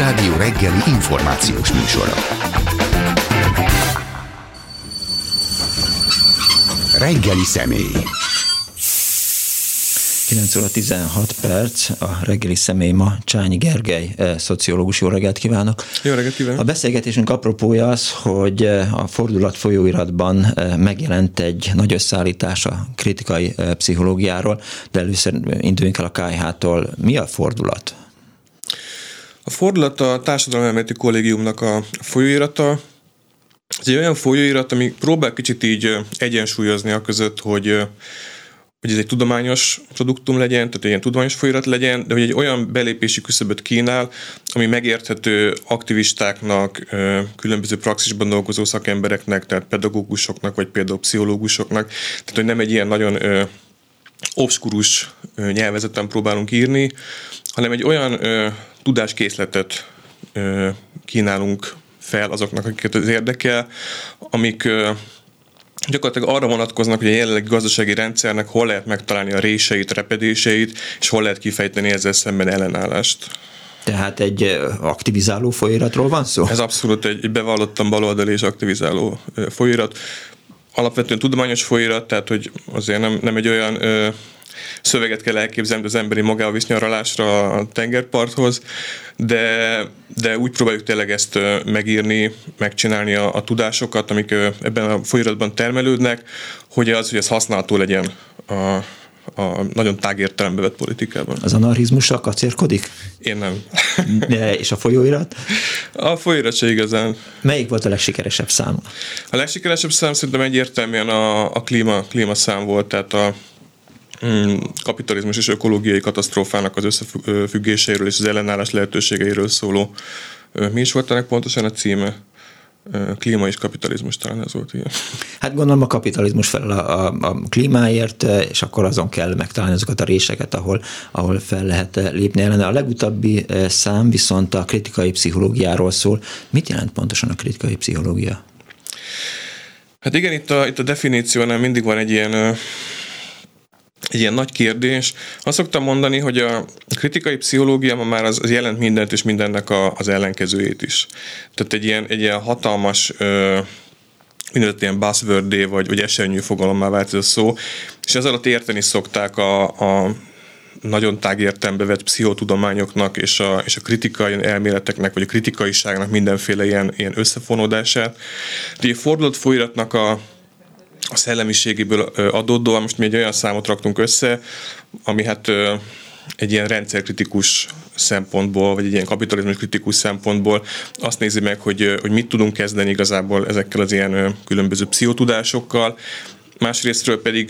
Klubrádió reggeli információs műsora. Reggeli személy. 9 óra 16 perc, a reggeli személy ma Csányi Gergely, eh, szociológus. Jó reggelt kívánok! Jó reggelt kívánok! A beszélgetésünk apropója az, hogy eh, a fordulat folyóiratban eh, megjelent egy nagy összeállítás a kritikai pszichológiáról, de először induljunk el a KH-tól. Mi a fordulat? A fordulat a Társadalmi Kollégiumnak a folyóirata, ez egy olyan folyóirat, ami próbál kicsit így egyensúlyozni a között, hogy hogy ez egy tudományos produktum legyen, tehát egy ilyen tudományos folyirat legyen, de hogy egy olyan belépési küszöböt kínál, ami megérthető aktivistáknak, különböző praxisban dolgozó szakembereknek, tehát pedagógusoknak, vagy például pszichológusoknak, tehát hogy nem egy ilyen nagyon obskurus nyelvezeten próbálunk írni, hanem egy olyan tudáskészletet kínálunk fel azoknak, akiket az érdekel, amik gyakorlatilag arra vonatkoznak, hogy a jelenlegi gazdasági rendszernek hol lehet megtalálni a réseit, repedéseit, és hol lehet kifejteni ezzel szemben ellenállást. Tehát egy aktivizáló folyiratról van szó? Ez abszolút egy bevallottan baloldali és aktivizáló folyirat. Alapvetően tudományos folyirat, tehát hogy azért nem, nem egy olyan szöveget kell elképzelni az emberi magával visz nyaralásra a tengerparthoz, de, de úgy próbáljuk tényleg ezt megírni, megcsinálni a, a tudásokat, amik ebben a folyiratban termelődnek, hogy az, hogy ez használható legyen a, a nagyon tág értelembe vett politikában. Az anarchizmussal kacérkodik? Én nem. De, és a folyóirat? A folyóirat se igazán. Melyik volt a legsikeresebb szám? A legsikeresebb szám szerintem egyértelműen a, a klíma, klíma szám volt, tehát a, Mm, kapitalizmus és ökológiai katasztrófának az összefüggéseiről és az ellenállás lehetőségeiről szóló. Mi is volt ennek pontosan a címe? Klíma és kapitalizmus talán ez volt ilyen. Hát gondolom a kapitalizmus fel a, a, a klímáért, és akkor azon kell megtalálni azokat a réseket, ahol, ahol fel lehet lépni ellene. A legutóbbi szám viszont a kritikai pszichológiáról szól. Mit jelent pontosan a kritikai pszichológia? Hát igen, itt a, itt a definíciónál mindig van egy ilyen egy ilyen nagy kérdés. Azt szoktam mondani, hogy a kritikai pszichológia ma már az, az jelent mindent és mindennek a, az ellenkezőjét is. Tehát egy ilyen, egy ilyen hatalmas mindent ilyen buzzword vagy, vagy esernyő fogalommá vált ez a szó, és ezzel alatt érteni szokták a, a nagyon tág értelembe vett pszichotudományoknak és a, és a kritikai elméleteknek, vagy a kritikaiságnak mindenféle ilyen, ilyen összefonódását. De a fordulat folyiratnak a, a szellemiségéből adódóan most mi egy olyan számot raktunk össze, ami hát egy ilyen rendszerkritikus szempontból, vagy egy ilyen kapitalizmus kritikus szempontból azt nézi meg, hogy, hogy mit tudunk kezdeni igazából ezekkel az ilyen különböző pszichotudásokkal. Másrésztről pedig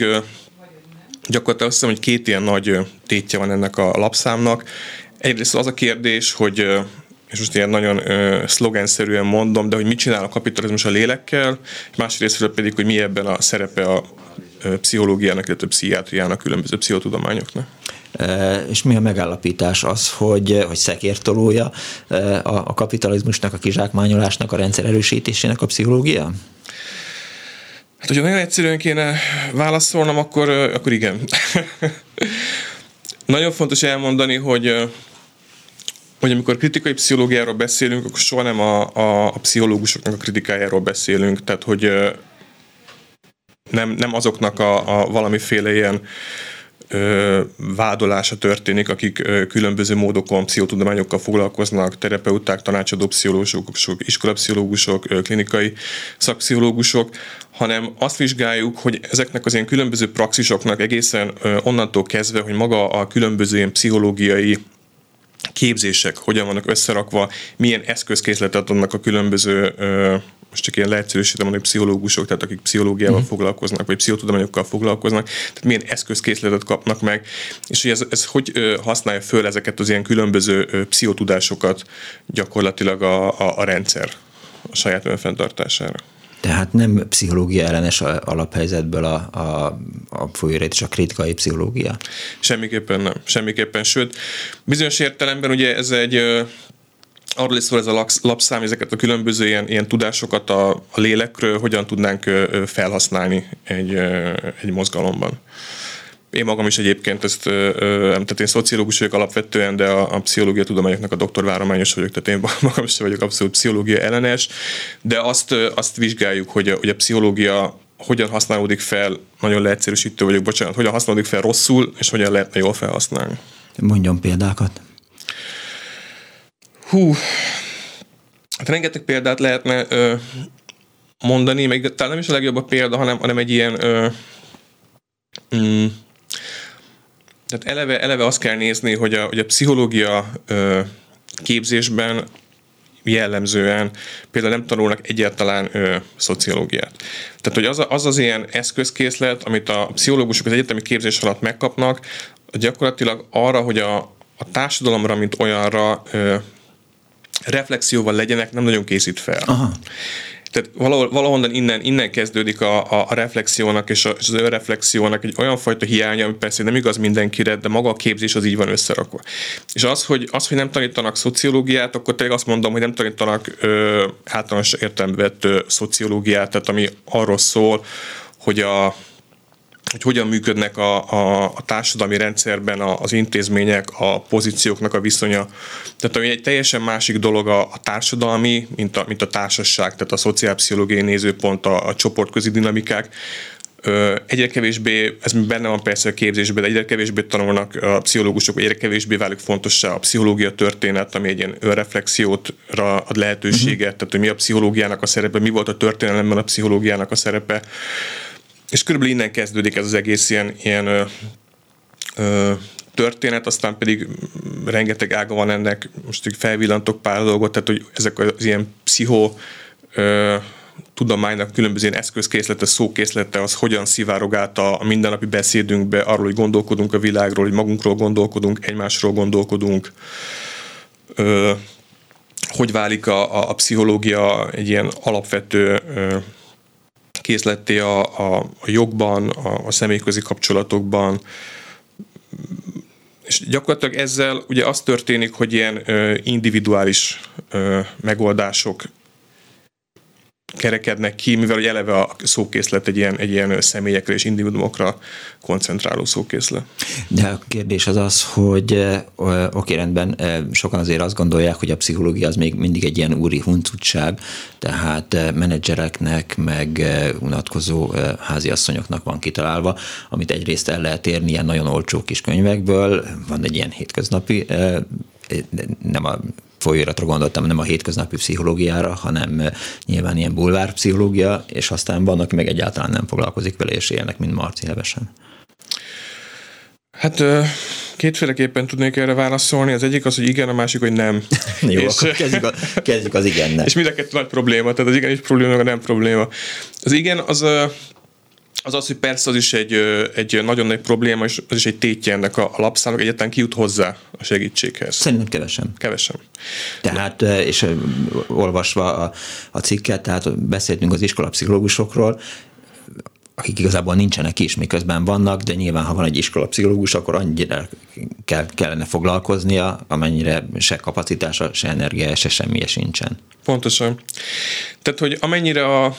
gyakorlatilag azt hiszem, hogy két ilyen nagy tétje van ennek a lapszámnak. Egyrészt az a kérdés, hogy és most ilyen nagyon ö, szlogenszerűen mondom, de hogy mit csinál a kapitalizmus a lélekkel, és másrészt pedig, hogy mi ebben a szerepe a ö, pszichológiának, illetve a pszichiátriának, különböző pszichotudományoknak. E, és mi a megállapítás az, hogy, hogy szekértolója a, a kapitalizmusnak, a kizsákmányolásnak, a rendszer erősítésének a pszichológia? Hát, hogyha nagyon egyszerűen kéne válaszolnom, akkor, akkor igen. nagyon fontos elmondani, hogy hogy amikor kritikai pszichológiáról beszélünk, akkor soha nem a, a, a pszichológusoknak a kritikájáról beszélünk, tehát hogy nem, nem azoknak a, a valamiféle ilyen ö, vádolása történik, akik ö, különböző módokon pszichotudományokkal foglalkoznak, terapeuták, tanácsadó pszichológusok, iskolapszichológusok, ö, klinikai szakpszichológusok, hanem azt vizsgáljuk, hogy ezeknek az ilyen különböző praxisoknak egészen ö, onnantól kezdve, hogy maga a különböző ilyen pszichológiai képzések hogyan vannak összerakva, milyen eszközkészletet adnak a különböző most csak ilyen leegyszerűsítem mondani, pszichológusok, tehát akik pszichológiával uh-huh. foglalkoznak, vagy pszichotudományokkal foglalkoznak, tehát milyen eszközkészletet kapnak meg, és hogy ez, ez hogy használja föl ezeket az ilyen különböző pszichotudásokat gyakorlatilag a, a, a rendszer a saját önfenntartására. Tehát nem pszichológia ellenes alaphelyzetből a, a, a folyóirat és a kritikai pszichológia? Semmiképpen nem. Semmiképpen. Sőt, bizonyos értelemben ugye ez egy arról is szól ez a lapszám, ezeket a különböző ilyen, ilyen tudásokat a, a lélekről hogyan tudnánk felhasználni egy, egy mozgalomban. Én magam is egyébként ezt, tehát én szociológus vagyok alapvetően, de a, a pszichológia tudományoknak a doktorvárományos vagyok, tehát én magam is vagyok abszolút pszichológia ellenes, de azt, azt vizsgáljuk, hogy a, hogy a pszichológia hogyan használódik fel, nagyon leegyszerűsítő vagyok, bocsánat, hogyan használódik fel rosszul, és hogyan lehetne jól felhasználni. Mondjon példákat. Hú, hát rengeteg példát lehetne ö, mondani, még talán nem is a legjobb a példa, hanem, hanem egy ilyen ö, mm, tehát eleve, eleve azt kell nézni, hogy a, hogy a pszichológia ö, képzésben jellemzően például nem tanulnak egyáltalán ö, szociológiát. Tehát, hogy az, az az ilyen eszközkészlet, amit a pszichológusok az egyetemi képzés alatt megkapnak, gyakorlatilag arra, hogy a, a társadalomra, mint olyanra ö, reflexióval legyenek, nem nagyon készít fel. Aha. Tehát valahol, valahonnan innen, innen kezdődik a, a, a reflexiónak és, a, és az önreflexiónak egy olyan fajta hiánya, ami persze nem igaz mindenkire, de maga a képzés az így van összerakva. És az, hogy, az, hogy nem tanítanak szociológiát, akkor tényleg azt mondom, hogy nem tanítanak ö, általános értelembe vett ö, szociológiát, tehát ami arról szól, hogy a, hogy hogyan működnek a, a, a társadalmi rendszerben a, az intézmények, a pozícióknak a viszonya. Tehát ami egy teljesen másik dolog a, a társadalmi, mint a, mint a társaság, tehát a szociálpszichológiai nézőpont, a, a csoportközi dinamikák, egyre kevésbé, ez benne van persze a képzésben, de egyre kevésbé tanulnak a pszichológusok, egyre kevésbé válik fontossá a pszichológia történet, ami egy ilyen önreflexiótra ad lehetőséget, uh-huh. tehát hogy mi a pszichológiának a szerepe, mi volt a történelemben a pszichológiának a szerepe, és körülbelül innen kezdődik ez az egész ilyen, ilyen ö, ö, történet, aztán pedig rengeteg ága van ennek, most így felvillantok pár dolgot, tehát hogy ezek az ilyen pszicho ö, tudománynak különböző ilyen eszközkészlete, szókészlete, az hogyan szivárog át a, mindennapi beszédünkbe, arról, hogy gondolkodunk a világról, hogy magunkról gondolkodunk, egymásról gondolkodunk, ö, hogy válik a, a, a pszichológia egy ilyen alapvető ö, készletté a, a, a jogban, a, a személyközi kapcsolatokban, és gyakorlatilag ezzel ugye az történik, hogy ilyen ö, individuális ö, megoldások kerekednek ki, mivel hogy eleve a szókészlet egy ilyen, egy ilyen személyekre és individuumokra koncentráló szókészlet. De a kérdés az az, hogy oké, rendben, sokan azért azt gondolják, hogy a pszichológia az még mindig egy ilyen úri huncutság, tehát menedzsereknek, meg unatkozó háziasszonyoknak van kitalálva, amit egyrészt el lehet érni ilyen nagyon olcsó kis könyvekből, van egy ilyen hétköznapi nem a folyóiratra gondoltam, nem a hétköznapi pszichológiára, hanem eh, nyilván ilyen bulvár pszichológia, és aztán vannak, aki meg egyáltalán nem foglalkozik vele, és élnek, mint Marci Hevesen. Hát kétféleképpen tudnék erre válaszolni. Az egyik az, hogy igen, a másik, hogy nem. Jó, és, akkor kezdjük, a, kezdjük az igennel. És mind a kettő nagy probléma, tehát az igen is probléma, a nem probléma. Az igen, az az az, hogy persze az is egy, egy nagyon nagy probléma, és az is egy tétje ennek a, lapszámnak, egyáltalán ki jut hozzá a segítséghez. Szerintem kevesen. Kevesen. Tehát, és olvasva a, a cikket, tehát beszéltünk az iskolapszichológusokról, akik igazából nincsenek is, miközben vannak, de nyilván, ha van egy iskolapszichológus, akkor annyira kell, kellene foglalkoznia, amennyire se kapacitása, se energia, se semmije sincsen. Pontosan. Tehát, hogy amennyire a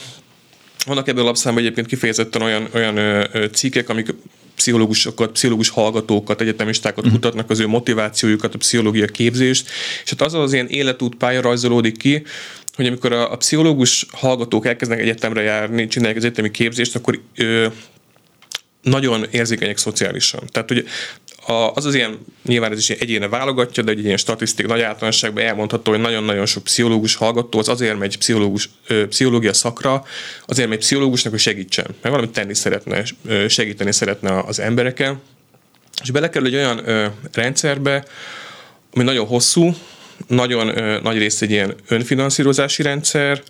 vannak ebből a lapszámban egyébként kifejezetten olyan, olyan ö, cikkek, amik pszichológusokat, pszichológus hallgatókat, egyetemistákat uh-huh. kutatnak az ő motivációjukat, a pszichológia képzést, és hát az az ilyen életút pálya rajzolódik ki, hogy amikor a, a pszichológus hallgatók elkezdenek egyetemre járni, csinálják az egyetemi képzést, akkor ö, nagyon érzékenyek szociálisan. Tehát, hogy az az ilyen, nyilván ez is egyéne válogatja, de egy ilyen statisztik nagy általánosságban elmondható, hogy nagyon-nagyon sok pszichológus hallgató az azért megy pszichológus, pszichológia szakra, azért megy pszichológusnak, hogy segítsen, mert valamit tenni szeretne, segíteni szeretne az emberekkel, és belekerül egy olyan rendszerbe, ami nagyon hosszú, nagyon nagy rész egy ilyen önfinanszírozási rendszer,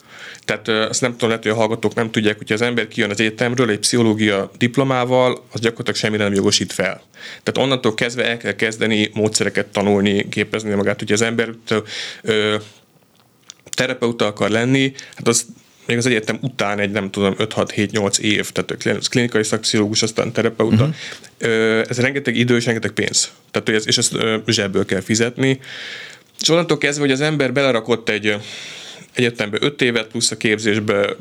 tehát azt nem tudom, lehet, hogy a hallgatók nem tudják, hogy az ember kijön az egyetemről egy pszichológia diplomával, az gyakorlatilag semmire nem jogosít fel. Tehát onnantól kezdve el kell kezdeni módszereket tanulni, képezni magát. Hogyha az ember ö, terapeuta akar lenni, hát az még az egyetem után egy, nem tudom, 5-6-7-8 év, tehát klinikai szakpszichológus, aztán terapeuta. Uh-huh. Ez rengeteg idő és rengeteg pénz. Tehát, és ezt zsebből kell fizetni. És onnantól kezdve, hogy az ember belerakott egy egyetembe 5 évet, plusz a képzésbe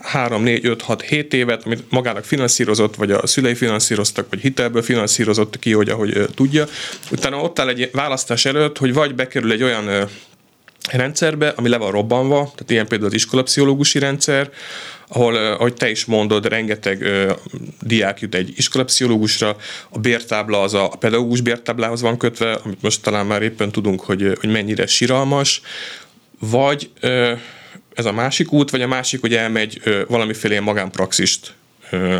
3, 4, 5, 6, 7 évet, amit magának finanszírozott, vagy a szülei finanszíroztak, vagy hitelből finanszírozott ki, hogy ahogy tudja. Utána ott áll egy választás előtt, hogy vagy bekerül egy olyan rendszerbe, ami le van robbanva, tehát ilyen például az iskolapszichológusi rendszer, ahol, ahogy te is mondod, rengeteg ö, diák jut egy iskolapszichológusra, a bértábla az a, a pedagógus bértáblához van kötve, amit most talán már éppen tudunk, hogy, hogy mennyire siralmas, vagy ö, ez a másik út, vagy a másik, hogy elmegy ö, valamiféle magánpraxist ö,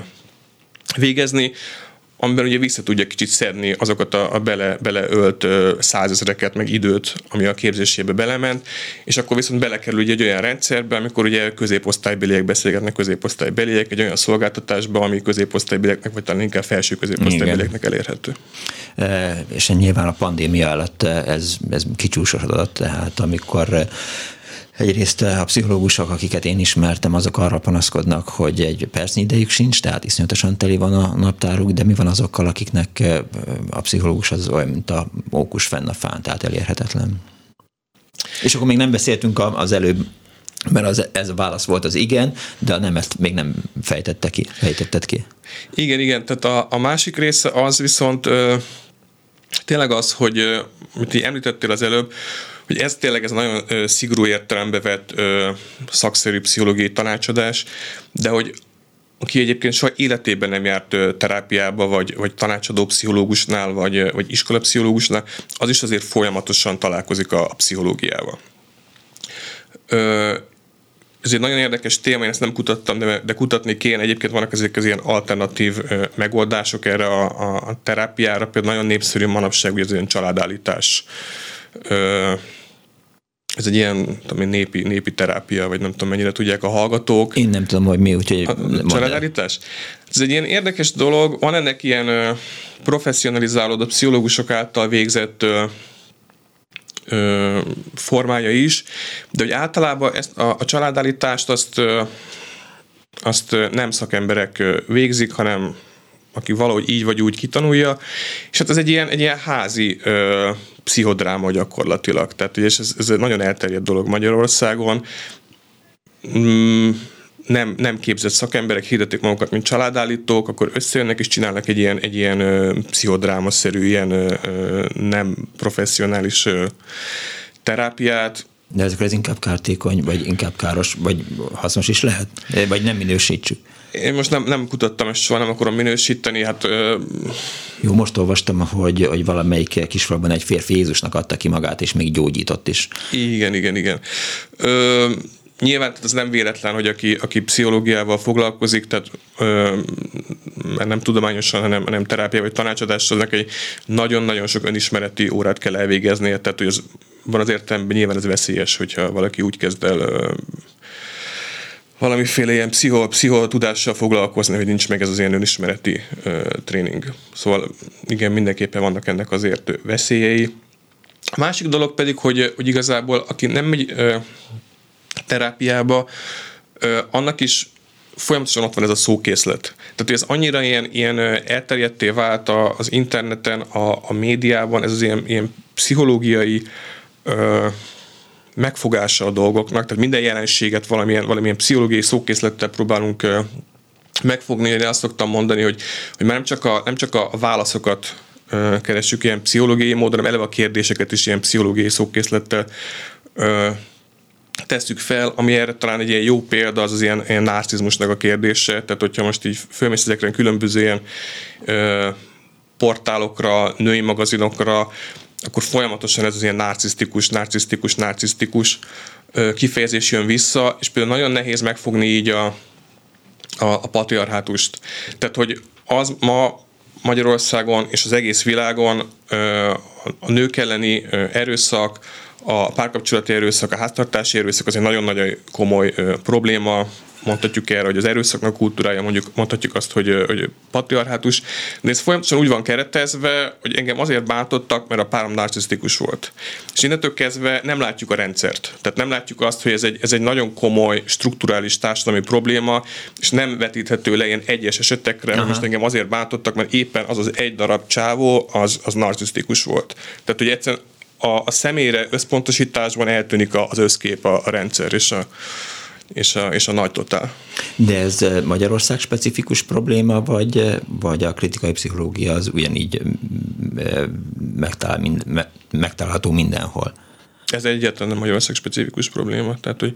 végezni, amiben ugye vissza tudja kicsit szedni azokat a, a bele, beleölt százezreket, meg időt, ami a képzésébe belement, és akkor viszont belekerül ugye egy olyan rendszerbe, amikor ugye középosztálybeliek beszélgetnek középosztálybeliek, egy olyan szolgáltatásba, ami középosztálybelieknek, vagy talán inkább felső középosztálybelieknek elérhető. E, és nyilván a pandémia alatt ez, ez kicsúsosodott, tehát amikor Egyrészt a pszichológusok, akiket én ismertem, azok arra panaszkodnak, hogy egy percnyi idejük sincs, tehát iszonyatosan teli van a naptáruk, de mi van azokkal, akiknek a pszichológus az olyan, mint a mókus fenn a fán, tehát elérhetetlen. És akkor még nem beszéltünk az előbb mert az, ez a válasz volt az igen, de a nemet még nem fejtette ki, fejtetted ki. Igen, igen, tehát a, a másik része az viszont ö, tényleg az, hogy, amit említettél az előbb, hogy ez tényleg ez nagyon ö, szigorú értelembe vett ö, szakszerű pszichológiai tanácsadás, de hogy aki egyébként soha életében nem járt terápiába, vagy, vagy tanácsadó pszichológusnál, vagy, vagy iskolapszichológusnál, az is azért folyamatosan találkozik a, a pszichológiával. Ö, ez egy nagyon érdekes téma, én ezt nem kutattam, de, de kutatni kéne. Egyébként vannak ezek az ilyen alternatív ö, megoldások erre a, a, a terápiára, például nagyon népszerű manapság, hogy az ilyen családállítás. Ö, ez egy ilyen tudom népi, népi terápia, vagy nem tudom mennyire tudják a hallgatók. Én nem tudom, hogy mi, úgyhogy... Családállítás? Ez egy ilyen érdekes dolog, van ennek ilyen ö, professzionalizálódott pszichológusok által végzett ö, ö, formája is, de hogy általában ezt a, a családállítást azt, ö, azt nem szakemberek végzik, hanem aki valahogy így vagy úgy kitanulja, és hát ez egy ilyen, egy ilyen házi ö, pszichodráma gyakorlatilag. Tehát ugye, ez, ez egy nagyon elterjedt dolog Magyarországon. Mm, nem, nem képzett szakemberek hirdetik magukat, mint családállítók, akkor összejönnek és csinálnak egy ilyen, egy ilyen ö, pszichodrámaszerű, ilyen ö, nem professzionális ö, terápiát, de ezekre ez inkább kártékony, vagy inkább káros, vagy hasznos is lehet? Vagy nem minősítsük? Én most nem, nem kutattam, és soha nem akarom minősíteni. Hát, ö... Jó, most olvastam, hogy, hogy valamelyik kisfalban egy férfi Jézusnak adta ki magát, és még gyógyított is. Igen, igen, igen. Ö, nyilván ez nem véletlen, hogy aki, aki pszichológiával foglalkozik, tehát ö, nem tudományosan, hanem, hanem terápia vagy tanácsadással, egy nagyon-nagyon sok önismereti órát kell elvégeznie, tehát hogy az, van az értelemben nyilván ez veszélyes, hogyha valaki úgy kezd el ö, valamiféle ilyen pszicho, pszicho tudással foglalkozni, hogy nincs meg ez az ilyen önismereti ö, tréning. Szóval igen, mindenképpen vannak ennek azért veszélyei. A másik dolog pedig, hogy, hogy igazából aki nem megy ö, terápiába, ö, annak is folyamatosan ott van ez a szókészlet. Tehát, ez annyira ilyen, ilyen elterjedté vált az interneten, a, a médiában, ez az ilyen, ilyen pszichológiai ö, megfogása a dolgoknak, tehát minden jelenséget valamilyen, valamilyen pszichológiai szókészlettel próbálunk megfogni. Én azt szoktam mondani, hogy, hogy már nem csak a, nem csak a válaszokat keressük ilyen pszichológiai módon, hanem eleve a kérdéseket is ilyen pszichológiai szókészlettel tesszük fel, ami erre talán egy ilyen jó példa, az az ilyen, ilyen narcizmusnak a kérdése, tehát hogyha most így fölmész ezekre különböző ilyen ö, portálokra, női magazinokra, akkor folyamatosan ez az ilyen narcisztikus, narcisztikus, narcisztikus kifejezés jön vissza, és például nagyon nehéz megfogni így a, a, a patriarhátust. Tehát, hogy az ma Magyarországon és az egész világon a nők elleni erőszak, a párkapcsolati erőszak, a háztartási erőszak az egy nagyon-nagyon komoly probléma, mondhatjuk erre, hogy az erőszaknak kultúrája, mondjuk mondhatjuk azt, hogy, hogy patriarhátus, de ez folyamatosan úgy van keretezve, hogy engem azért bántottak, mert a párom narcisztikus volt. És innentől kezdve nem látjuk a rendszert. Tehát nem látjuk azt, hogy ez egy, ez egy nagyon komoly, strukturális társadalmi probléma, és nem vetíthető le ilyen egyes esetekre, hogy most engem azért bántottak, mert éppen az az egy darab csávó, az, az narcisztikus volt. Tehát, hogy egyszerűen a, a személyre összpontosításban eltűnik az összkép a, a rendszer és a, és a, és a nagy totál. De ez Magyarország specifikus probléma, vagy, vagy a kritikai pszichológia az ugyanígy megtalál, mind, megtalálható mindenhol? Ez egyetlen nem Magyarország specifikus probléma. Tehát, hogy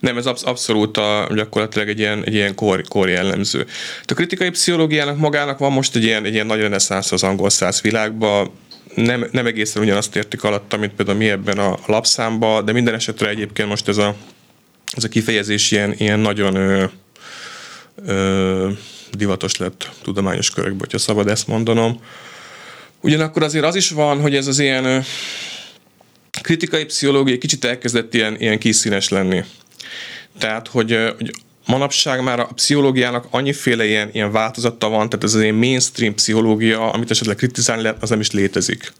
nem, ez abszolút a, gyakorlatilag egy ilyen, egy ilyen kor, kor jellemző. A kritikai pszichológiának magának van most egy ilyen, egy ilyen nagy reneszánsz az angol száz világban, nem, nem egészen ugyanazt értik alatt, mint például mi ebben a lapszámban, de minden esetre egyébként most ez a, ez a kifejezés ilyen, ilyen nagyon ö, ö, divatos lett tudományos körökben, hogyha szabad ezt mondanom. Ugyanakkor azért az is van, hogy ez az ilyen kritikai pszichológia kicsit elkezdett ilyen, ilyen kiszínes lenni. Tehát, hogy, hogy manapság már a pszichológiának annyiféle ilyen, ilyen változata van, tehát ez az ilyen mainstream pszichológia, amit esetleg kritizálni lehet, az nem is létezik.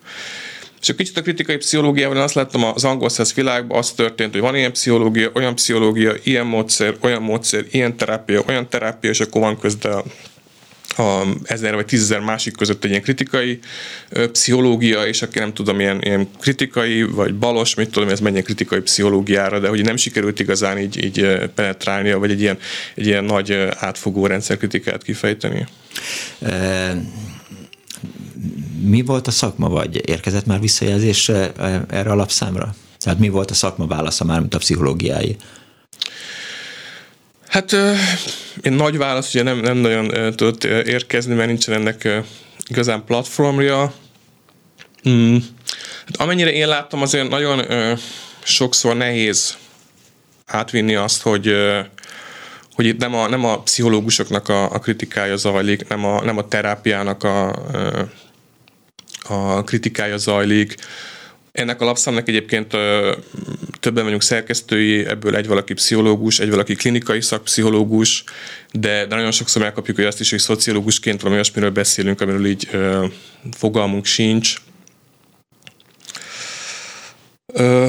És a kicsit a kritikai pszichológiában azt láttam az angol száz világban, az történt, hogy van ilyen pszichológia, olyan pszichológia, ilyen módszer, olyan módszer, ilyen terápia, olyan terápia, és akkor van közben a ezer vagy tízezer másik között egy ilyen kritikai ö, pszichológia, és aki nem tudom, ilyen, ilyen kritikai, vagy balos, mit tudom, ez menjen kritikai pszichológiára, de hogy nem sikerült igazán így, így penetrálnia, vagy egy ilyen, egy ilyen nagy átfogó rendszerkritikát kifejteni. Mi volt a szakma, vagy érkezett már visszajelzés erre a lapszámra? Tehát mi volt a szakma válasza már, mint a pszichológiái? Hát én nagy válasz ugye nem, nem nagyon tudott érkezni, mert nincsen ennek igazán platformja. Hmm. Hát amennyire én láttam, azért nagyon sokszor nehéz átvinni azt, hogy hogy itt nem a, nem a pszichológusoknak a, a kritikája zajlik, nem a, nem a terápiának a, a kritikája zajlik, ennek a lapszámnak egyébként többen vagyunk szerkesztői, ebből egy valaki pszichológus, egy valaki klinikai szakpszichológus, de, de nagyon sokszor megkapjuk hogy azt is, hogy szociológusként valami olyasmiről beszélünk, amiről így ö, fogalmunk sincs. Ö,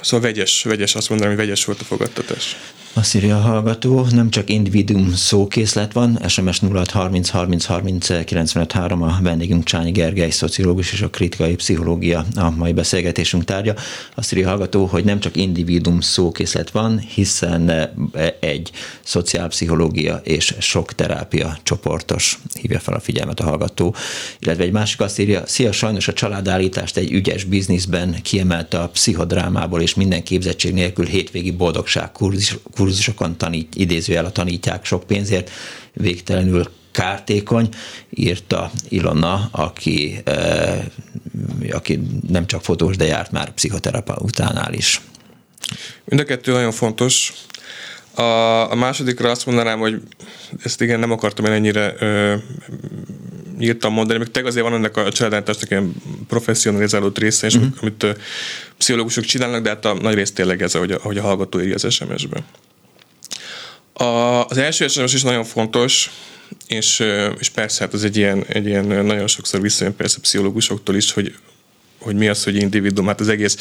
szóval vegyes, vegyes, azt mondanám, hogy vegyes volt a fogadtatás. Azt írja a hallgató, nem csak individuum szókészlet van, SMS 06 30 30 30 95 3 a vendégünk Csányi Gergely, szociológus és a kritikai pszichológia a mai beszélgetésünk tárgya. Azt írja a hallgató, hogy nem csak individuum szókészlet van, hiszen e, egy szociálpszichológia és sok terápia csoportos, hívja fel a figyelmet a hallgató. Illetve egy másik azt írja, szia, sajnos a családállítást egy ügyes bizniszben kiemelte a pszichodrámából és minden képzettség nélkül hétvégi boldogság kurzus, kurzusokon tanít, idézőjel a tanítják sok pénzért, végtelenül kártékony, írta Ilona, aki, eh, aki nem csak fotós, de járt már utánál is. Mind a kettő nagyon fontos. A, a másodikra azt mondanám, hogy ezt igen, nem akartam én ennyire ö, írtam mondani, még tényleg azért van ennek a családátásnak ilyen professzionalizálódott része, és uh-huh. amit ö, pszichológusok csinálnak, de hát a nagy rész tényleg ez, ahogy a, ahogy a hallgató írja az SMS-ben. A, az első SMS is nagyon fontos, és, és persze hát ez egy ilyen, egy ilyen nagyon sokszor visszajön persze pszichológusoktól is, hogy hogy mi az, hogy individuum, hát az egész,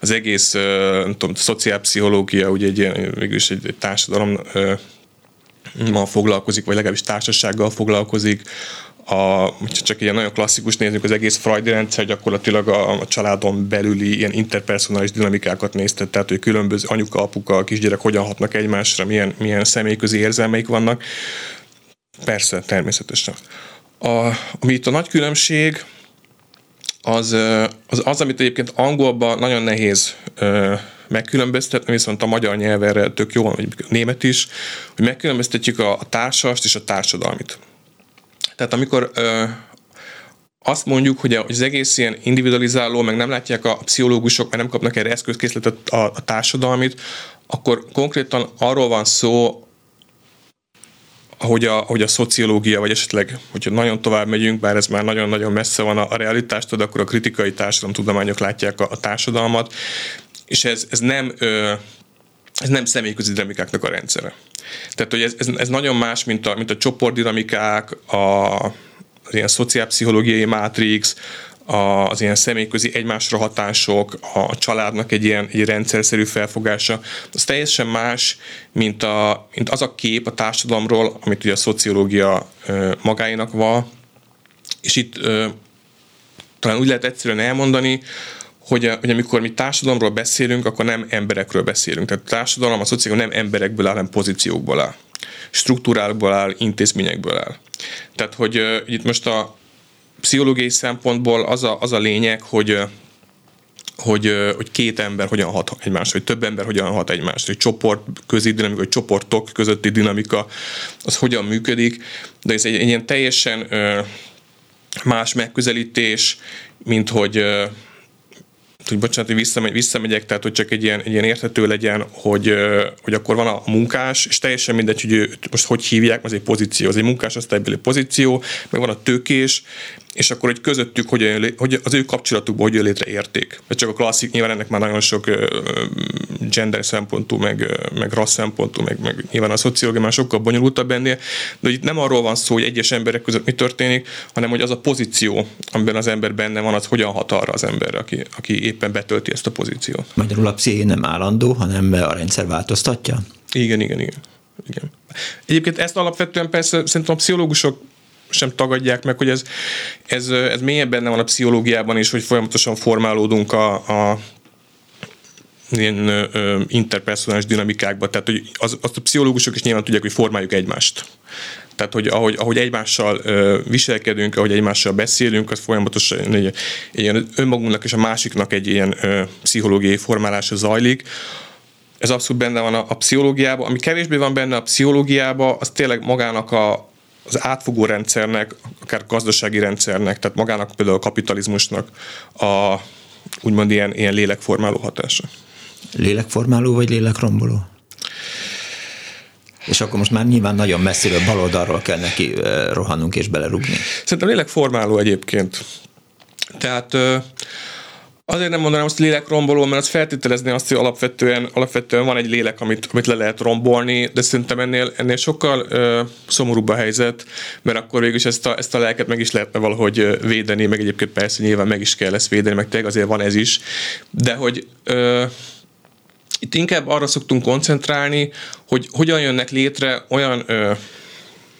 az egész nem tudom, szociálpszichológia, ugye egy ilyen, végülis egy, egy társadalom ma foglalkozik, vagy legalábbis társasággal foglalkozik, a, csak ilyen nagyon klasszikus nézzük, az egész Freud rendszer gyakorlatilag a, a családon belüli ilyen interpersonális dinamikákat nézte, tehát hogy különböző anyuka, apuka, kisgyerek hogyan hatnak egymásra, milyen, milyen személyközi érzelmeik vannak. Persze, természetesen. A, ami itt a nagy különbség, az, az, az amit egyébként angolban nagyon nehéz megkülönböztetni, viszont a magyar nyelv erre tök jó, vagy német is, hogy megkülönböztetjük a, a társast és a társadalmit. Tehát amikor ö, azt mondjuk, hogy az egész ilyen individualizáló, meg nem látják a pszichológusok, mert nem kapnak erre eszközkészletet a, a társadalmit, akkor konkrétan arról van szó, hogy a, hogy a szociológia, vagy esetleg, hogyha nagyon tovább megyünk, bár ez már nagyon-nagyon messze van a, a realitástól, akkor a kritikai társadalomtudományok látják a, a társadalmat, és ez, ez nem ö, ez nem személyközi dinamikáknak a rendszere. Tehát, hogy ez, ez, ez nagyon más, mint a, mint a csoportdinamikák, a, az ilyen szociálpszichológiai mátrix, az ilyen személyközi egymásra hatások, a családnak egy ilyen egy rendszerszerű felfogása, az teljesen más, mint, a, mint az a kép a társadalomról, amit ugye a szociológia magáinak van, és itt talán úgy lehet egyszerűen elmondani, hogy, hogy amikor mi társadalomról beszélünk, akkor nem emberekről beszélünk. Tehát a társadalom, a szociális nem emberekből áll, hanem pozíciókból áll. Struktúrákból áll, intézményekből áll. Tehát, hogy uh, itt most a pszichológiai szempontból az a, az a lényeg, hogy hogy, hogy két ember hogyan hat egymásra, hogy több ember hogyan hat egymásra, hogy csoport közi dinamika, hogy csoportok közötti dinamika, az hogyan működik, de ez egy, egy ilyen teljesen más megközelítés, mint hogy hogy bocsánat, hogy visszamegy, visszamegyek, tehát hogy csak egy ilyen, egy ilyen érthető legyen, hogy, hogy akkor van a munkás, és teljesen mindegy, hogy ő, most hogy hívják, az egy pozíció, az egy munkás osztálybeli pozíció, meg van a tőkés, és akkor hogy közöttük, hogy, hogy az ő kapcsolatukban hogy jön létre érték. Ez csak a klasszik, nyilván ennek már nagyon sok gender szempontú, meg, meg rassz szempontú, meg, meg nyilván a szociológia már sokkal bonyolultabb ennél, de itt nem arról van szó, hogy egyes emberek között mi történik, hanem hogy az a pozíció, amiben az ember benne van, az hogyan hat arra az emberre, aki, aki éppen betölti ezt a pozíciót. Magyarul a psziché nem állandó, hanem a rendszer változtatja? Igen, igen, igen. igen. Egyébként ezt alapvetően persze szerintem a pszichológusok sem tagadják meg, hogy ez, ez, ez mélyebb benne van a pszichológiában is, hogy folyamatosan formálódunk a, a ilyen ö, interpersonális dinamikákba, tehát hogy az, azt a pszichológusok is nyilván tudják, hogy formáljuk egymást. Tehát, hogy ahogy, ahogy egymással ö, viselkedünk, ahogy egymással beszélünk, az folyamatosan egy, egy ilyen önmagunknak és a másiknak egy ilyen ö, pszichológiai formálása zajlik. Ez abszolút benne van a, a pszichológiában. Ami kevésbé van benne a pszichológiában, az tényleg magának a, az átfogó rendszernek, akár gazdasági rendszernek, tehát magának például a kapitalizmusnak a úgymond ilyen, ilyen lélekformáló hatása. Lélekformáló vagy lélekromboló? És akkor most már nyilván nagyon messziről baloldalról kell neki rohannunk és belerugni. Szerintem lélekformáló egyébként. Tehát Azért nem mondanám azt lélekromboló, mert az feltételezni azt, hogy alapvetően, alapvetően van egy lélek, amit, amit le lehet rombolni, de szerintem ennél, ennél sokkal ö, szomorúbb a helyzet, mert akkor végül is ezt a, ezt a lelket meg is lehetne valahogy védeni, meg egyébként persze nyilván meg is kell ezt védeni, meg tényleg azért van ez is, de hogy ö, itt inkább arra szoktunk koncentrálni, hogy hogyan jönnek létre olyan ö,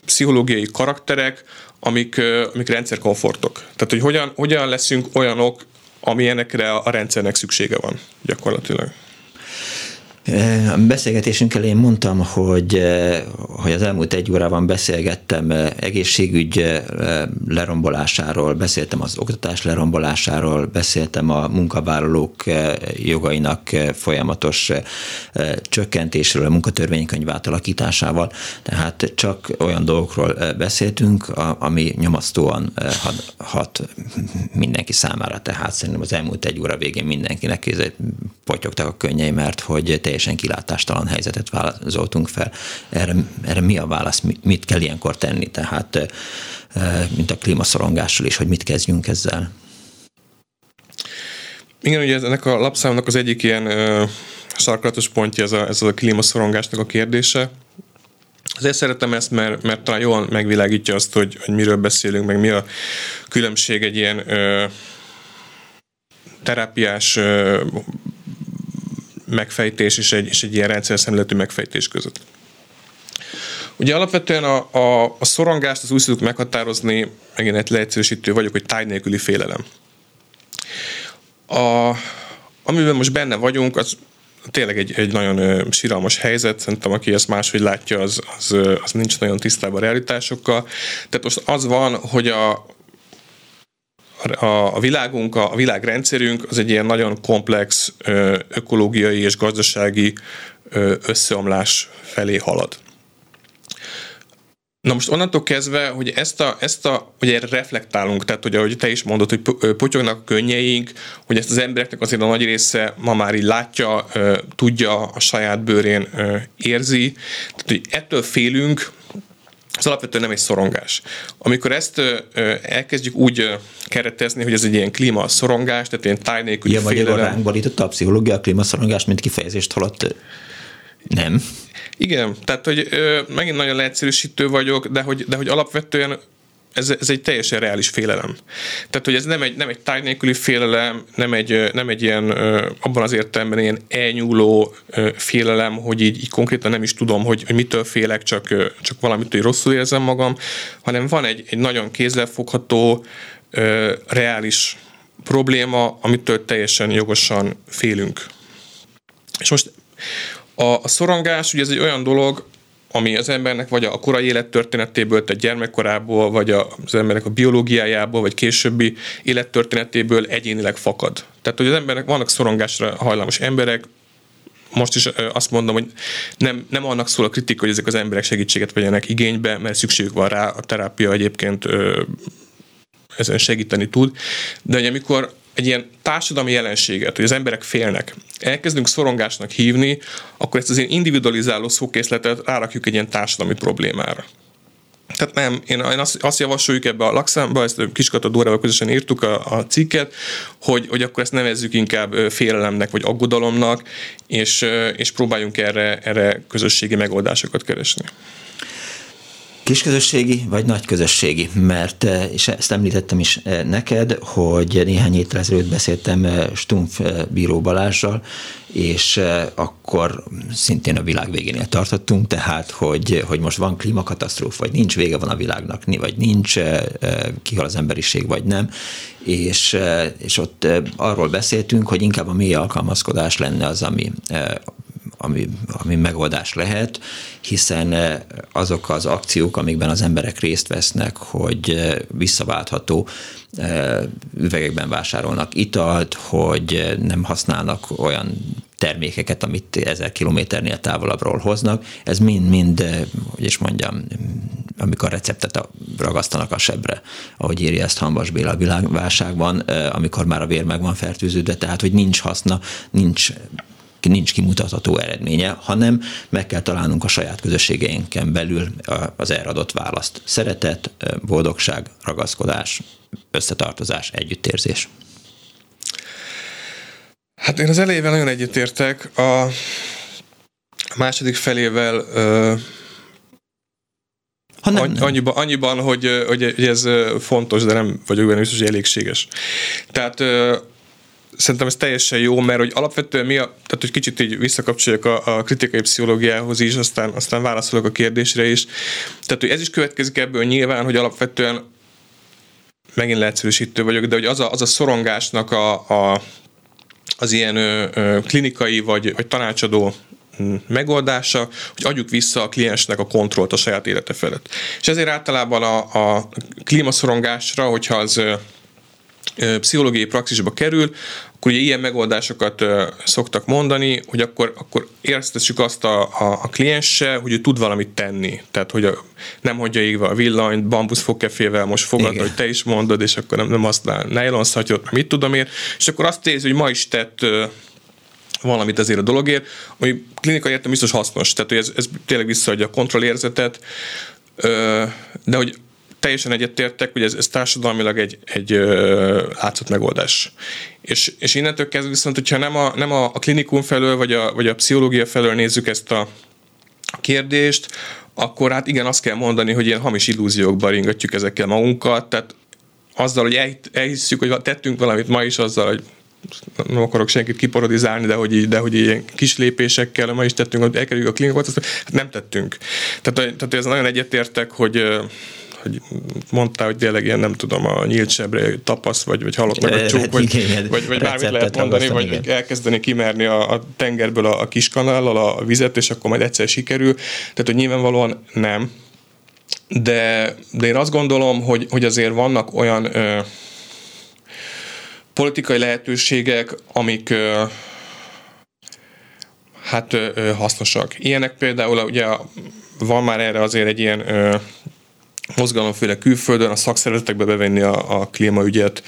pszichológiai karakterek, amik, amik rendszerkomfortok. Tehát, hogy hogyan, hogyan leszünk olyanok, amilyenekre a rendszernek szüksége van gyakorlatilag. A beszélgetésünk elején mondtam, hogy, hogy az elmúlt egy órában beszélgettem egészségügy lerombolásáról, beszéltem az oktatás lerombolásáról, beszéltem a munkavállalók jogainak folyamatos csökkentésről, a munkatörvénykönyv átalakításával, tehát csak olyan dolgokról beszéltünk, ami nyomasztóan hat mindenki számára, tehát szerintem az elmúlt egy óra végén mindenkinek potyogtak a könnyei, mert hogy teljesen teljesen kilátástalan helyzetet vázoltunk fel. Erre, erre mi a válasz, mit kell ilyenkor tenni? Tehát, mint a klímaszorongással is, hogy mit kezdjünk ezzel? Igen, ugye ennek a lapszámnak az egyik ilyen ö, sarkalatos pontja ez a, ez a klímaszorongásnak a kérdése. Azért szeretem ezt, mert, mert talán jól megvilágítja azt, hogy, hogy miről beszélünk, meg mi a különbség egy ilyen ö, terápiás ö, megfejtés és egy, és egy ilyen rendszer szemletű megfejtés között. Ugye alapvetően a, a, a szorongást az úgy szoktuk meghatározni, megint egy leegyszerűsítő vagyok, hogy táj nélküli félelem. A, amiben most benne vagyunk, az tényleg egy, egy nagyon ö, síralmas helyzet, szerintem aki ezt máshogy látja, az, az, az nincs nagyon tisztában a realitásokkal. Tehát most az van, hogy a, a, a világunk, a, világrendszerünk az egy ilyen nagyon komplex ökológiai és gazdasági összeomlás felé halad. Na most onnantól kezdve, hogy ezt a, ezt a, hogy erre reflektálunk, tehát hogy ahogy te is mondod, hogy potyognak a könnyeink, hogy ezt az embereknek azért a nagy része ma már így látja, tudja, a saját bőrén érzi, tehát hogy ettől félünk, ez alapvetően nem egy szorongás. Amikor ezt ö, elkezdjük úgy ö, keretezni, hogy ez egy ilyen klíma szorongás, tehát ilyen táj nélküli ja, félelem. ránk borította a pszichológia a klímaszorongást, mint kifejezést, holott nem. Igen, tehát hogy ö, megint nagyon leegyszerűsítő vagyok, de hogy, de hogy alapvetően ez, ez egy teljesen reális félelem. Tehát, hogy ez nem egy, nem egy táj nélküli félelem, nem egy, nem egy ilyen, abban az értelemben ilyen elnyúló félelem, hogy így, így konkrétan nem is tudom, hogy, hogy mitől félek, csak, csak valamit, hogy rosszul érzem magam, hanem van egy, egy nagyon kézzelfogható, reális probléma, amitől teljesen jogosan félünk. És most a, a szorongás, ugye ez egy olyan dolog, ami az embernek vagy a korai élettörténetéből, tehát gyermekkorából, vagy az embernek a biológiájából, vagy későbbi élettörténetéből egyénileg fakad. Tehát, hogy az embernek vannak szorongásra hajlamos emberek, most is azt mondom, hogy nem, nem annak szól a kritika, hogy ezek az emberek segítséget vegyenek igénybe, mert szükségük van rá, a terápia egyébként ezen segíteni tud, de hogy amikor egy ilyen társadalmi jelenséget, hogy az emberek félnek, elkezdünk szorongásnak hívni, akkor ezt az ilyen individualizáló szókészletet rárakjuk egy ilyen társadalmi problémára. Tehát nem, én, én azt, azt javasoljuk ebbe a lakszamba, ezt Kiskata Dórával közösen írtuk a, a cikket, hogy, hogy akkor ezt nevezzük inkább félelemnek vagy aggodalomnak, és, és próbáljunk erre, erre közösségi megoldásokat keresni kisközösségi vagy nagy közösségi, mert, eh, és ezt említettem is eh, neked, hogy néhány héttel ezelőtt beszéltem eh, Stumpf bíró Balással, és akkor szintén a világ végénél tartottunk, tehát, hogy, hogy most van klímakatasztrófa, vagy nincs vége van a világnak, vagy nincs, kihal az emberiség, vagy nem, és, és ott arról beszéltünk, hogy inkább a mély alkalmazkodás lenne az, ami ami, ami megoldás lehet, hiszen eh, azok az akciók, amikben az emberek részt vesznek, hogy eh, visszaváltható eh, üvegekben vásárolnak italt, hogy nem használnak olyan termékeket, amit ezer kilométernél távolabbról hoznak. Ez mind-mind, hogy is mondjam, amikor receptet ragasztanak a sebre, ahogy írja ezt Hambas Béla a világválságban, amikor már a vér meg van fertőződve, tehát hogy nincs haszna, nincs nincs kimutatható eredménye, hanem meg kell találnunk a saját közösségeinken belül az erre adott választ. Szeretet, boldogság, ragaszkodás, összetartozás, együttérzés. Hát én az elejével nagyon együttértek. A második felével ha nem, nem. Annyiban, annyiban hogy, hogy ez fontos, de nem vagyok benne biztos, hogy elégséges. Tehát szerintem ez teljesen jó, mert hogy alapvetően mi a, tehát hogy kicsit így visszakapcsoljak a, a kritikai pszichológiához is, aztán, aztán válaszolok a kérdésre is. Tehát, hogy ez is következik ebből nyilván, hogy alapvetően megint leegyszerűsítő vagyok, de hogy az a, az a szorongásnak a, a, az ilyen ö, ö, klinikai vagy, vagy tanácsadó mm, megoldása, hogy adjuk vissza a kliensnek a kontrollt a saját élete felett. És ezért általában a, a klímaszorongásra, hogyha az pszichológiai praxisba kerül, akkor ugye ilyen megoldásokat szoktak mondani, hogy akkor, akkor éreztessük azt a, a, a klienssel, hogy ő tud valamit tenni. Tehát, hogy a, nem hagyja égve a villanyt, bambuszfogkefével most fogad, hogy te is mondod, és akkor nem, nem használ nylonszatyot, mit tudom én, és akkor azt érzi, hogy ma is tett valamit ezért a dologért, ami klinikai értem biztos hasznos, tehát hogy ez, ez tényleg visszaadja a kontrollérzetet, de hogy teljesen egyetértek, hogy ez, ez társadalmilag egy, egy látszott megoldás. És, és innentől kezdve viszont, hogyha nem a, nem a, a klinikum felől, vagy a, vagy a pszichológia felől nézzük ezt a kérdést, akkor hát igen, azt kell mondani, hogy ilyen hamis illúziókba ringatjuk ezekkel magunkat, tehát azzal, hogy elhisszük, hogy tettünk valamit ma is, azzal, hogy nem akarok senkit kiparodizálni, de hogy, így, de hogy ilyen kis lépésekkel ma is tettünk, hogy elkerüljük a klinikot, azt hát nem tettünk. Tehát, tehát ez nagyon egyetértek, hogy hogy mondtál, hogy tényleg ilyen, nem tudom, a nyílt sebre tapasz, vagy, vagy halott meg a csók, hát vagy, igen, vagy, vagy bármit lehet mondani, vagy igen. elkezdeni kimerni a, a tengerből a, a kis kanállal a vizet, és akkor majd egyszer sikerül. Tehát, hogy nyilvánvalóan nem. De, de én azt gondolom, hogy, hogy azért vannak olyan ö, politikai lehetőségek, amik ö, hát ö, hasznosak. Ilyenek például ugye van már erre azért egy ilyen ö, mozgalom, főleg külföldön, a szakszervezetekbe bevenni a, a klímaügyet.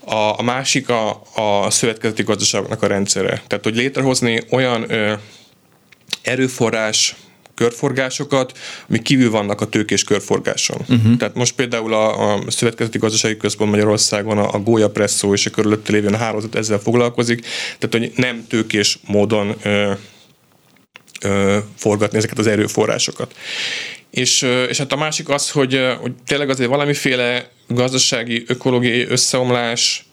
A, a másik a, a szövetkezeti gazdaságoknak a rendszere. Tehát, hogy létrehozni olyan ö, erőforrás körforgásokat, amik kívül vannak a tőkés körforgáson. Uh-huh. Tehát most például a, a Szövetkezeti Gazdasági Központ Magyarországon a, a Gólya Presszó és a körülötte lévő hálózat ezzel foglalkozik, tehát hogy nem tőkés módon ö, ö, forgatni ezeket az erőforrásokat. És, és hát a másik az, hogy, hogy tényleg azért valamiféle gazdasági, ökológiai összeomlás,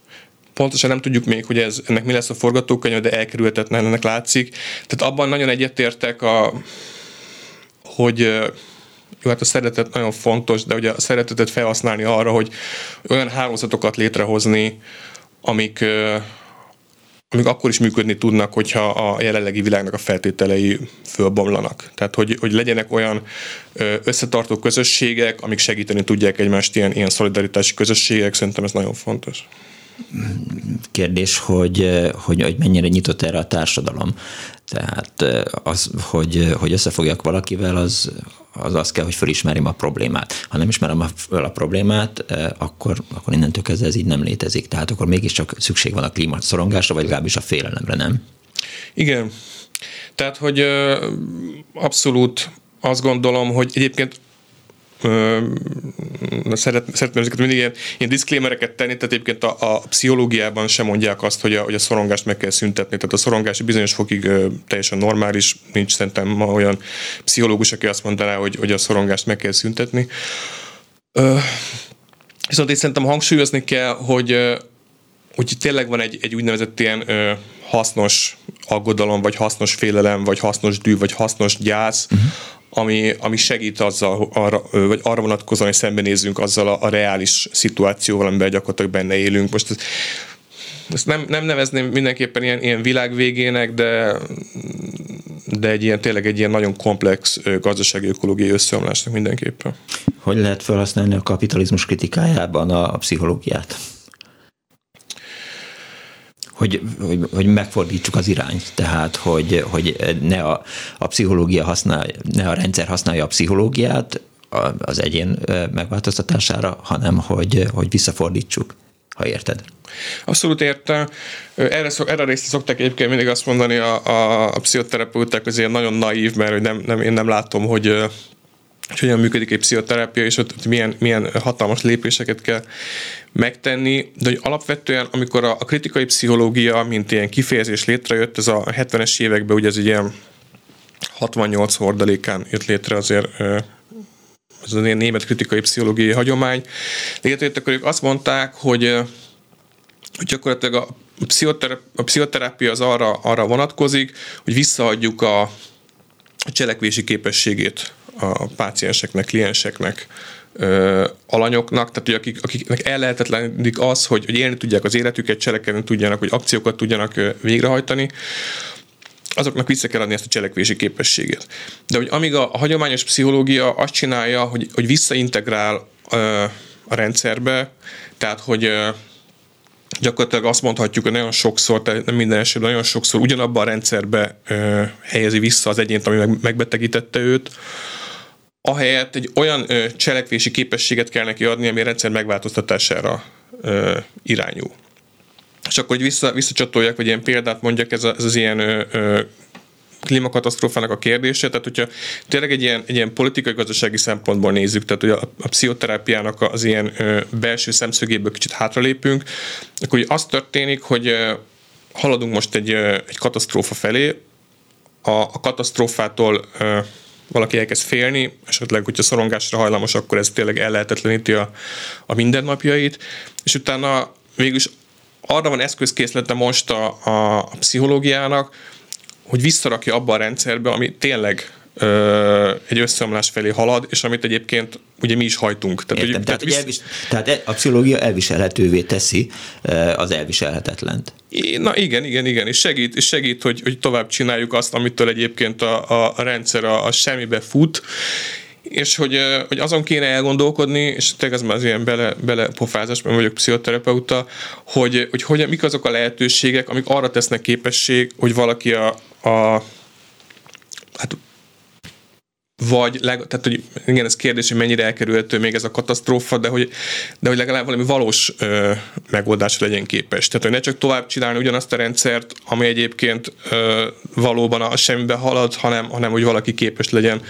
pontosan nem tudjuk még, hogy ez, ennek mi lesz a forgatókönyv, de elkerülhetetlen ennek látszik. Tehát abban nagyon egyetértek, a, hogy jó, hát a szeretet nagyon fontos, de ugye a szeretetet felhasználni arra, hogy olyan hálózatokat létrehozni, amik amik akkor is működni tudnak, hogyha a jelenlegi világnak a feltételei fölbomlanak. Tehát, hogy, hogy legyenek olyan összetartó közösségek, amik segíteni tudják egymást, ilyen, ilyen szolidaritási közösségek, szerintem ez nagyon fontos kérdés, hogy, hogy, hogy mennyire nyitott erre a társadalom. Tehát az, hogy, hogy összefogjak valakivel, az, az az kell, hogy felismerjem a problémát. Ha nem ismerem fel a problémát, akkor, akkor innentől kezdve ez így nem létezik. Tehát akkor mégiscsak szükség van a klímaszorongásra, vagy legalábbis a félelemre, nem? Igen. Tehát, hogy abszolút azt gondolom, hogy egyébként szeret, szeretném ezeket mindig ilyen, ilyen disclaimereket tenni, tehát egyébként a, a pszichológiában sem mondják azt, hogy a, hogy a szorongást meg kell szüntetni. Tehát a szorongás bizonyos fokig ö, teljesen normális, nincs szerintem ma olyan pszichológus, aki azt mondaná, hogy, hogy a szorongást meg kell szüntetni. Ö, viszont én szerintem hangsúlyozni kell, hogy hogy tényleg van egy, egy úgynevezett ilyen ö, hasznos aggodalom, vagy hasznos félelem, vagy hasznos dű, vagy hasznos gyász, uh-huh ami, ami segít azzal, arra, vagy arra vonatkozóan, hogy szembenézzünk azzal a, a reális szituációval, amiben gyakorlatilag benne élünk. Most ez, ezt nem, nem nevezném mindenképpen ilyen, ilyen világvégének, de, de egy ilyen, tényleg egy ilyen nagyon komplex gazdasági ökológiai összeomlásnak mindenképpen. Hogy lehet felhasználni a kapitalizmus kritikájában a, a pszichológiát? Hogy, hogy, hogy megfordítsuk az irányt, tehát hogy, hogy ne a, a pszichológia használja, ne a rendszer használja a pszichológiát az egyén megváltoztatására, hanem hogy, hogy visszafordítsuk, ha érted. Abszolút értem. Erre, szok, erre részt szokták egyébként mindig azt mondani a, a, a pszichoterapeuták, hogy ilyen nagyon naív, mert hogy nem, nem, én nem látom, hogy hogy hogyan működik egy pszichoterápia, és ott milyen, milyen hatalmas lépéseket kell megtenni, de hogy alapvetően, amikor a, a kritikai pszichológia, mint ilyen kifejezés létrejött, ez a 70-es években, ugye ez egy ilyen 68 hordalékán jött létre azért ez az ilyen német kritikai pszichológiai hagyomány. Létrejött, akkor ők azt mondták, hogy, hogy gyakorlatilag a, pszichoterápia, a pszichoterápia az arra, arra vonatkozik, hogy visszaadjuk a cselekvési képességét a pácienseknek, klienseknek, ö, alanyoknak, tehát hogy akik, akiknek ellehetetlenik az, hogy, hogy élni tudják az életüket, cselekedni tudjanak, hogy akciókat tudjanak végrehajtani, azoknak vissza kell adni ezt a cselekvési képességet. De hogy amíg a, a hagyományos pszichológia azt csinálja, hogy, hogy visszaintegrál ö, a rendszerbe, tehát hogy ö, gyakorlatilag azt mondhatjuk, hogy nagyon sokszor, tehát nem minden esetben, nagyon sokszor ugyanabban a rendszerbe ö, helyezi vissza az egyént, ami meg, megbetegítette őt, ahelyett egy olyan ö, cselekvési képességet kell neki adni, ami a rendszer megváltoztatására ö, irányul. És akkor, hogy vissza, visszacsatoljak, vagy ilyen példát mondjak, ez, a, ez az ilyen ö, ö, klímakatasztrófának a kérdése, tehát hogyha tényleg egy ilyen, egy ilyen politikai-gazdasági szempontból nézzük, tehát hogy a, a pszichoterápiának az ilyen ö, belső szemszögéből kicsit hátralépünk, akkor ugye az történik, hogy ö, haladunk most egy, ö, egy katasztrófa felé, a, a katasztrófától ö, valaki elkezd félni, esetleg, hogyha szorongásra hajlamos, akkor ez tényleg ellehetetleníti a, a mindennapjait, és utána végülis arra van eszközkészlete most a, a, a pszichológiának, hogy visszarakja abba a rendszerbe, ami tényleg egy összeomlás felé halad, és amit egyébként ugye mi is hajtunk. Tehát, Értem, hogy, tehát, tehát, visz... elvis, tehát e- a pszichológia elviselhetővé teszi az elviselhetetlent. Na igen, igen, igen, és segít, és segít hogy, hogy tovább csináljuk azt, amitől egyébként a, a, a rendszer a, a semmibe fut, és hogy, hogy azon kéne elgondolkodni, és tényleg ez már az ilyen bele, bele pofázás, mert vagyok pszichoterapeuta, hogy, hogy, hogy mik azok a lehetőségek, amik arra tesznek képesség, hogy valaki a, a hát vagy, leg, tehát hogy igen, ez kérdés, hogy mennyire elkerülhető még ez a katasztrófa, de hogy, de hogy legalább valami valós ö, megoldásra legyen képes. Tehát, hogy ne csak tovább csinálni ugyanazt a rendszert, ami egyébként ö, valóban a semmibe halad, hanem, hanem hogy valaki képes legyen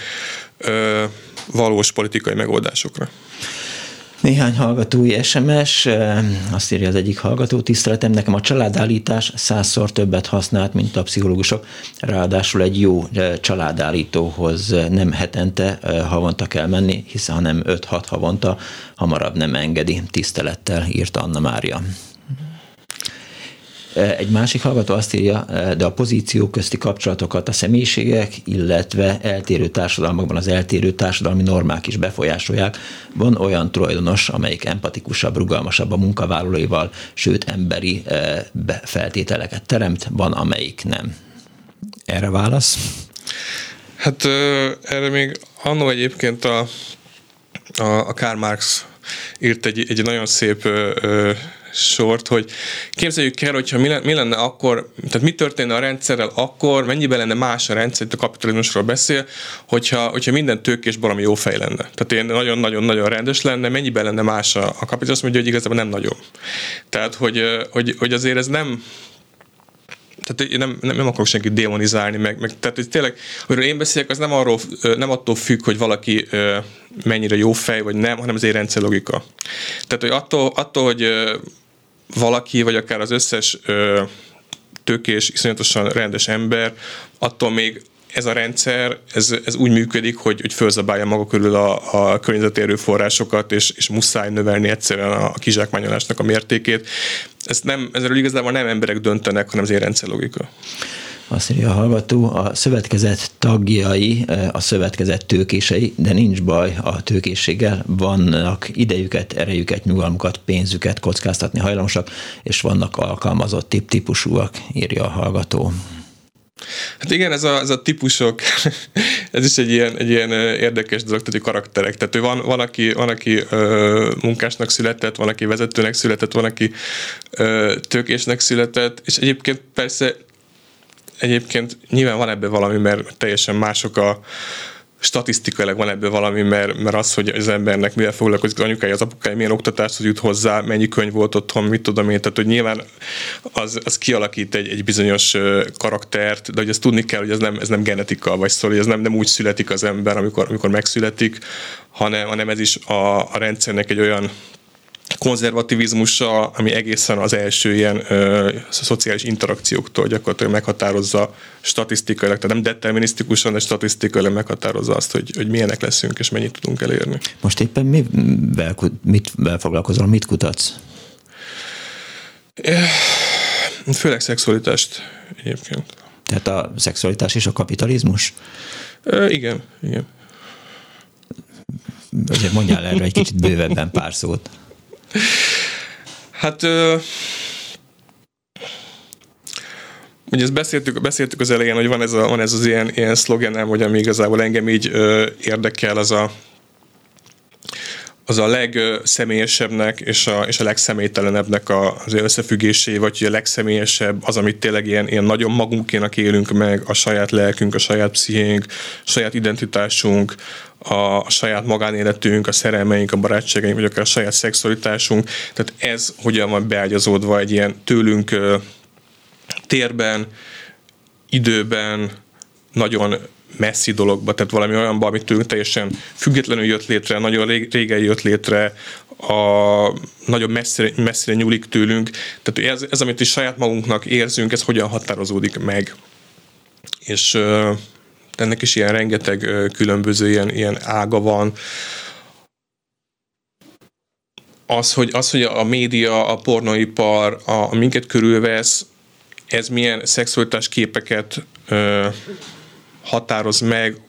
ö, valós politikai megoldásokra. Néhány hallgatói SMS, azt írja az egyik hallgató, tiszteletem, nekem a családállítás százszor többet használt, mint a pszichológusok, ráadásul egy jó családállítóhoz nem hetente, havonta kell menni, hiszen hanem 5-6 havonta, hamarabb nem engedi, tisztelettel írta Anna Mária. Egy másik hallgató azt írja, de a pozíciók közti kapcsolatokat a személyiségek, illetve eltérő társadalmakban az eltérő társadalmi normák is befolyásolják. Van olyan tulajdonos, amelyik empatikusabb, rugalmasabb a munkavállalóival, sőt emberi feltételeket teremt, van amelyik nem. Erre válasz? Hát erre még annó egyébként a, a, a Karl Marx írt egy, egy nagyon szép ö, sort, hogy képzeljük el, hogyha mi, mi lenne akkor, tehát mi történne a rendszerrel akkor, mennyiben lenne más a rendszer, itt a kapitalizmusról beszél, hogyha, hogyha minden tőkés valami jó fej lenne. Tehát ilyen nagyon-nagyon-nagyon rendes lenne, mennyiben lenne más a, a kapitalizmus, hogy igazából nem nagyon. Tehát, hogy, hogy, hogy azért ez nem, tehát én nem, nem, nem akarok senkit demonizálni, meg, meg tehát hogy tényleg, amiről én beszélek, az nem, arról, nem attól függ, hogy valaki mennyire jó fej, vagy nem, hanem az egy rendszerlogika. Tehát, hogy attól, attól hogy valaki, vagy akár az összes tökés, iszonyatosan rendes ember, attól még ez a rendszer, ez, ez úgy működik, hogy, hogy fölzabálja maga körül a, a környezeti erőforrásokat, és, és muszáj növelni egyszerűen a kizsákmányolásnak a mértékét. Ezt nem, ezzel igazából nem emberek döntenek, hanem az én rendszerlogika. Azt írja a hallgató, a szövetkezet tagjai, a szövetkezet tőkései, de nincs baj a tőkészséggel, vannak idejüket, erejüket, nyugalmukat, pénzüket kockáztatni hajlamosak, és vannak alkalmazott tip-típusúak, írja a hallgató. Hát igen, ez a, ez a típusok, ez is egy ilyen, egy ilyen érdekes dolog, tehát karakterek. Tehát van, van aki, van, aki ö, munkásnak született, van, aki vezetőnek született, van, aki ö, tőkésnek született, és egyébként persze egyébként nyilván van ebben valami, mert teljesen mások a, statisztikailag van ebből valami, mert, mert az, hogy az embernek mivel foglalkozik az anyukája, az apukája, milyen oktatáshoz jut hozzá, mennyi könyv volt otthon, mit tudom én, tehát hogy nyilván az, az kialakít egy, egy bizonyos karaktert, de hogy ezt tudni kell, hogy ez nem, ez nem genetika, vagy szóval, hogy ez nem, nem úgy születik az ember, amikor, amikor megszületik, hanem, hanem ez is a, a rendszernek egy olyan konzervativizmusa, ami egészen az első ilyen ö, szociális interakcióktól gyakorlatilag meghatározza statisztikailag, tehát nem determinisztikusan, de statisztikailag meghatározza azt, hogy, hogy milyenek leszünk és mennyit tudunk elérni. Most éppen mivel, mit foglalkozol, mit kutatsz? Főleg szexualitást egyébként. Tehát a szexualitás és a kapitalizmus? Ö, igen, igen. Azért mondjál erre egy kicsit bővebben pár szót. Hát ö, ugye ezt beszéltük, beszéltük az elején, hogy van ez, a, van ez az ilyen, ilyen szlogenem, hogy ami igazából engem így ö, érdekel, az a, az a legszemélyesebbnek és a, és a legszemélytelenebbnek az összefüggésé, vagy hogy a legszemélyesebb az, amit tényleg ilyen, ilyen nagyon magunkénak élünk meg, a saját lelkünk, a saját pszichénk, a saját identitásunk, a saját magánéletünk, a szerelmeink, a barátságaink, vagy akár a saját szexualitásunk. Tehát ez hogyan van beágyazódva egy ilyen tőlünk térben, időben, nagyon messzi dologba, tehát valami olyanba, amit tőlünk teljesen függetlenül jött létre, nagyon régen jött létre, a, nagyon messzire, messzire nyúlik tőlünk. Tehát ez, ez, amit is saját magunknak érzünk, ez hogyan határozódik meg. És ennek is ilyen rengeteg különböző ilyen, ilyen ága van. Az hogy, az, hogy a média, a pornoipar, a, a minket körülvesz, ez milyen szexualitás képeket ö, határoz meg,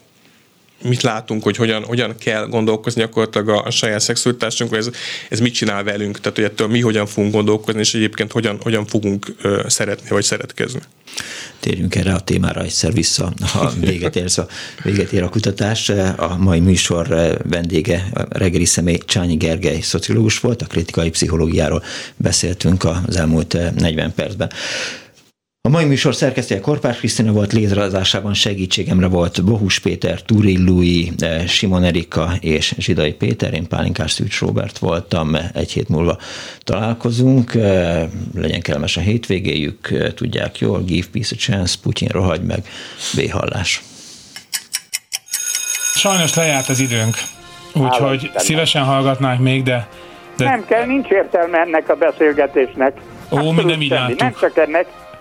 mit látunk, hogy hogyan, hogyan kell gondolkozni gyakorlatilag a, a saját szexualitásunkról, ez, ez mit csinál velünk, tehát hogy ettől mi hogyan fogunk gondolkozni, és egyébként hogyan, hogyan fogunk ö, szeretni, vagy szeretkezni. Térjünk erre a témára egyszer vissza, ha véget, érsz a, véget ér a kutatás. A mai műsor vendége, a reggeli személy Csányi Gergely szociológus volt, a kritikai pszichológiáról beszéltünk az elmúlt 40 percben. A mai műsor szerkesztője Korpás Krisztina volt, létrehozásában segítségemre volt Bohus Péter, Turi Lui, eh, Simon Erika és Zsidai Péter, én Pálinkás Szűcs Robert voltam, egy hét múlva találkozunk, eh, legyen kellemes a hétvégéjük, eh, tudják jól, give peace a chance, Putyin rohagy meg, béhallás. Sajnos lejárt az időnk, úgyhogy szívesen hallgatnák még, de, de... Nem kell, nincs értelme ennek a beszélgetésnek. Ó, mi nem így Nem csak ennek,